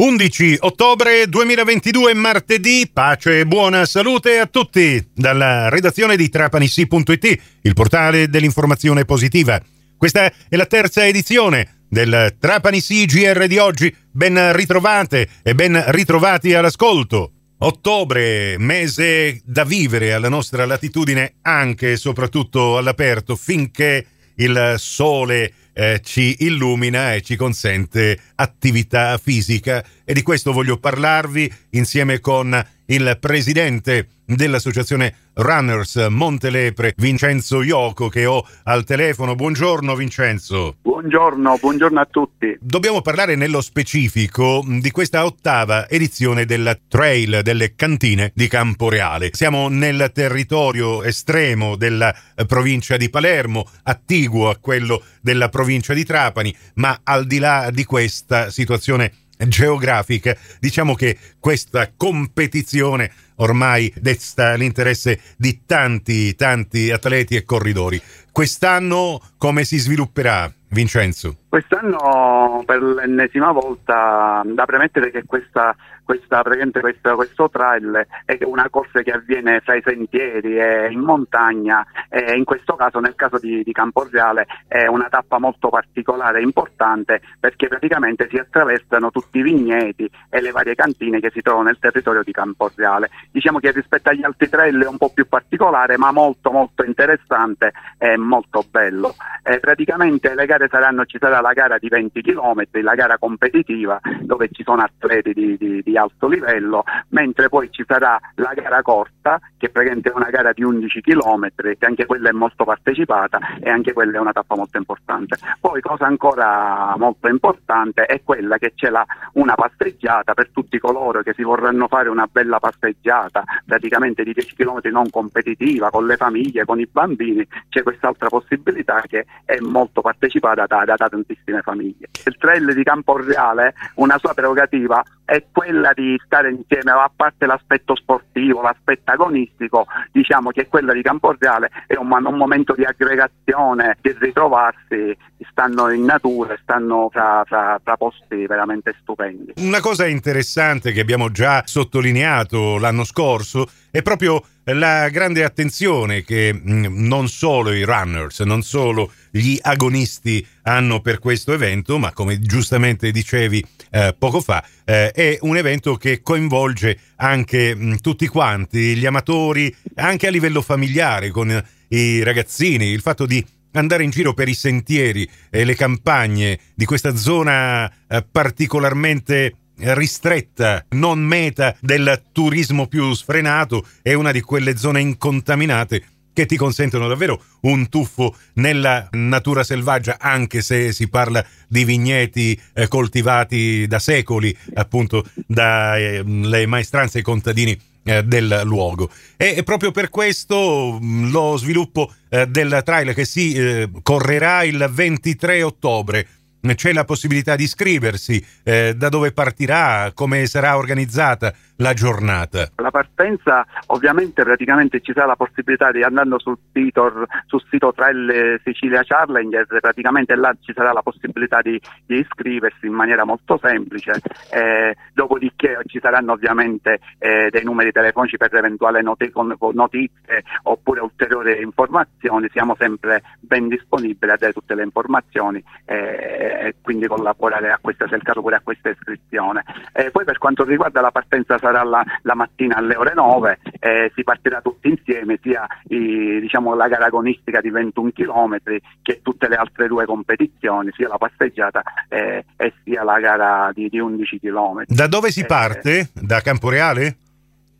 11 ottobre 2022, martedì, pace e buona salute a tutti dalla redazione di trapanissi.it, il portale dell'informazione positiva. Questa è la terza edizione del Trapanissi GR di oggi. Ben ritrovate e ben ritrovati all'ascolto. Ottobre, mese da vivere alla nostra latitudine, anche e soprattutto all'aperto, finché il sole eh, ci illumina e ci consente attività fisica e di questo voglio parlarvi insieme con il presidente dell'associazione Runners Montelepre, Vincenzo Ioco, che ho al telefono. Buongiorno Vincenzo. Buongiorno, buongiorno a tutti. Dobbiamo parlare nello specifico di questa ottava edizione della Trail delle cantine di Camporeale. Siamo nel territorio estremo della provincia di Palermo, attiguo a quello della provincia di Trapani, ma al di là di questa situazione geografica, diciamo che questa competizione ormai desta l'interesse di tanti, tanti atleti e corridori. Quest'anno come si svilupperà, Vincenzo? Quest'anno per l'ennesima volta da premettere che questa, questa, questa, questo trail è una corsa che avviene fra i sentieri e in montagna e in questo caso, nel caso di, di Camporreale, è una tappa molto particolare e importante perché praticamente si attraversano tutti i vigneti e le varie cantine che si trovano nel territorio di Camporreale. Diciamo che rispetto agli altri trail è un po' più particolare ma molto molto interessante e molto bello. Eh, praticamente le gare saranno, ci sarà la gara di 20 km, la gara competitiva dove ci sono atleti di, di, di alto livello, mentre poi ci sarà la gara corta che praticamente è una gara di 11 km, che anche quella è molto partecipata e anche quella è una tappa molto importante. Poi cosa ancora molto importante è quella che c'è la, una passeggiata per tutti coloro che si vorranno fare una bella passeggiata, praticamente di 10 km non competitiva, con le famiglie, con i bambini, c'è quest'altra possibilità che è molto partecipata da, da, da tantissime famiglie. Il trail di Camporreale, una sua prerogativa è quella di stare insieme, a parte l'aspetto sportivo, l'aspetto agonistico, diciamo che quella di Camporreale è un, un momento di aggregazione, di ritrovarsi, stanno in natura, stanno fra, fra, fra posti veramente stupendi. Una cosa interessante che abbiamo già sottolineato l'anno scorso è proprio la grande attenzione che mm, non solo i runners, non solo gli agonisti hanno per questo evento, ma come giustamente dicevi eh, poco fa, eh, è un evento che coinvolge anche mh, mm, tutti quanti, gli amatori, anche a livello familiare, con i ragazzini, il fatto di andare in giro per i sentieri e le campagne di questa zona eh, particolarmente ristretta, non meta del turismo più sfrenato, è una di quelle zone incontaminate che ti consentono davvero un tuffo nella natura selvaggia, anche se si parla di vigneti eh, coltivati da secoli, appunto dalle eh, maestranze e contadini eh, del luogo. E, e, proprio per questo mh, lo sviluppo eh, del trail che si eh, correrà il 23 ottobre c'è la possibilità di iscriversi, eh, da dove partirà, come sarà organizzata la giornata? La partenza ovviamente praticamente ci sarà la possibilità di andando sul sito, sul sito Trail Sicilia Challenger, praticamente là ci sarà la possibilità di, di iscriversi in maniera molto semplice, eh, dopodiché ci saranno ovviamente eh, dei numeri telefonici per eventuali noti- notizie oppure ulteriori informazioni, siamo sempre ben disponibili a dare tutte le informazioni. Eh, e quindi collaborare a questa, se il caso pure a questa iscrizione. E poi per quanto riguarda la partenza sarà la, la mattina alle ore 9, eh, si partirà tutti insieme, sia i, diciamo, la gara agonistica di 21 km che tutte le altre due competizioni, sia la passeggiata eh, e sia la gara di, di 11 km. Da dove si parte? Eh, da Camporeale?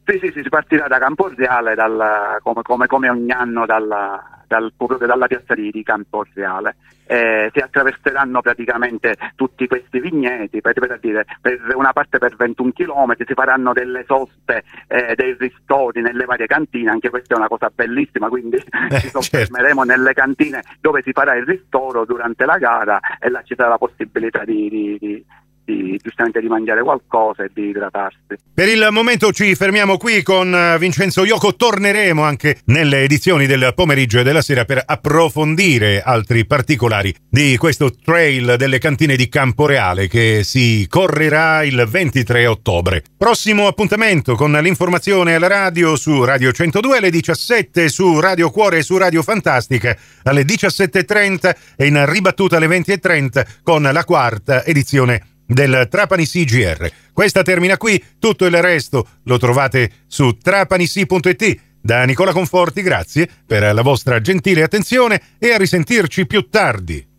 Sì, sì, sì, si partirà da Camporeale dal, come, come, come, ogni anno dalla, dal, proprio dalla piazza di, di Camporeale eh, si attraverseranno praticamente tutti questi vigneti, per, per, dire, per una parte per 21 km, si faranno delle soste, eh, dei ristori nelle varie cantine, anche questa è una cosa bellissima, quindi eh, ci soffermeremo certo. nelle cantine dove si farà il ristoro durante la gara e là ci sarà la possibilità di, di, di di, giustamente di mangiare qualcosa e di idratarsi. Per il momento ci fermiamo qui con eh, Vincenzo Ioco, torneremo anche nelle edizioni del pomeriggio e della sera per approfondire altri particolari di questo trail delle cantine di Camporeale che si correrà il 23 ottobre. Prossimo appuntamento con l'informazione alla radio su Radio 102 alle 17, su Radio Cuore e su Radio Fantastica alle 17.30 e in ribattuta alle 20.30 con la quarta edizione del Trapani CGR. Questa termina qui, tutto il resto lo trovate su trapanisi.it. Da Nicola Conforti grazie per la vostra gentile attenzione e a risentirci più tardi.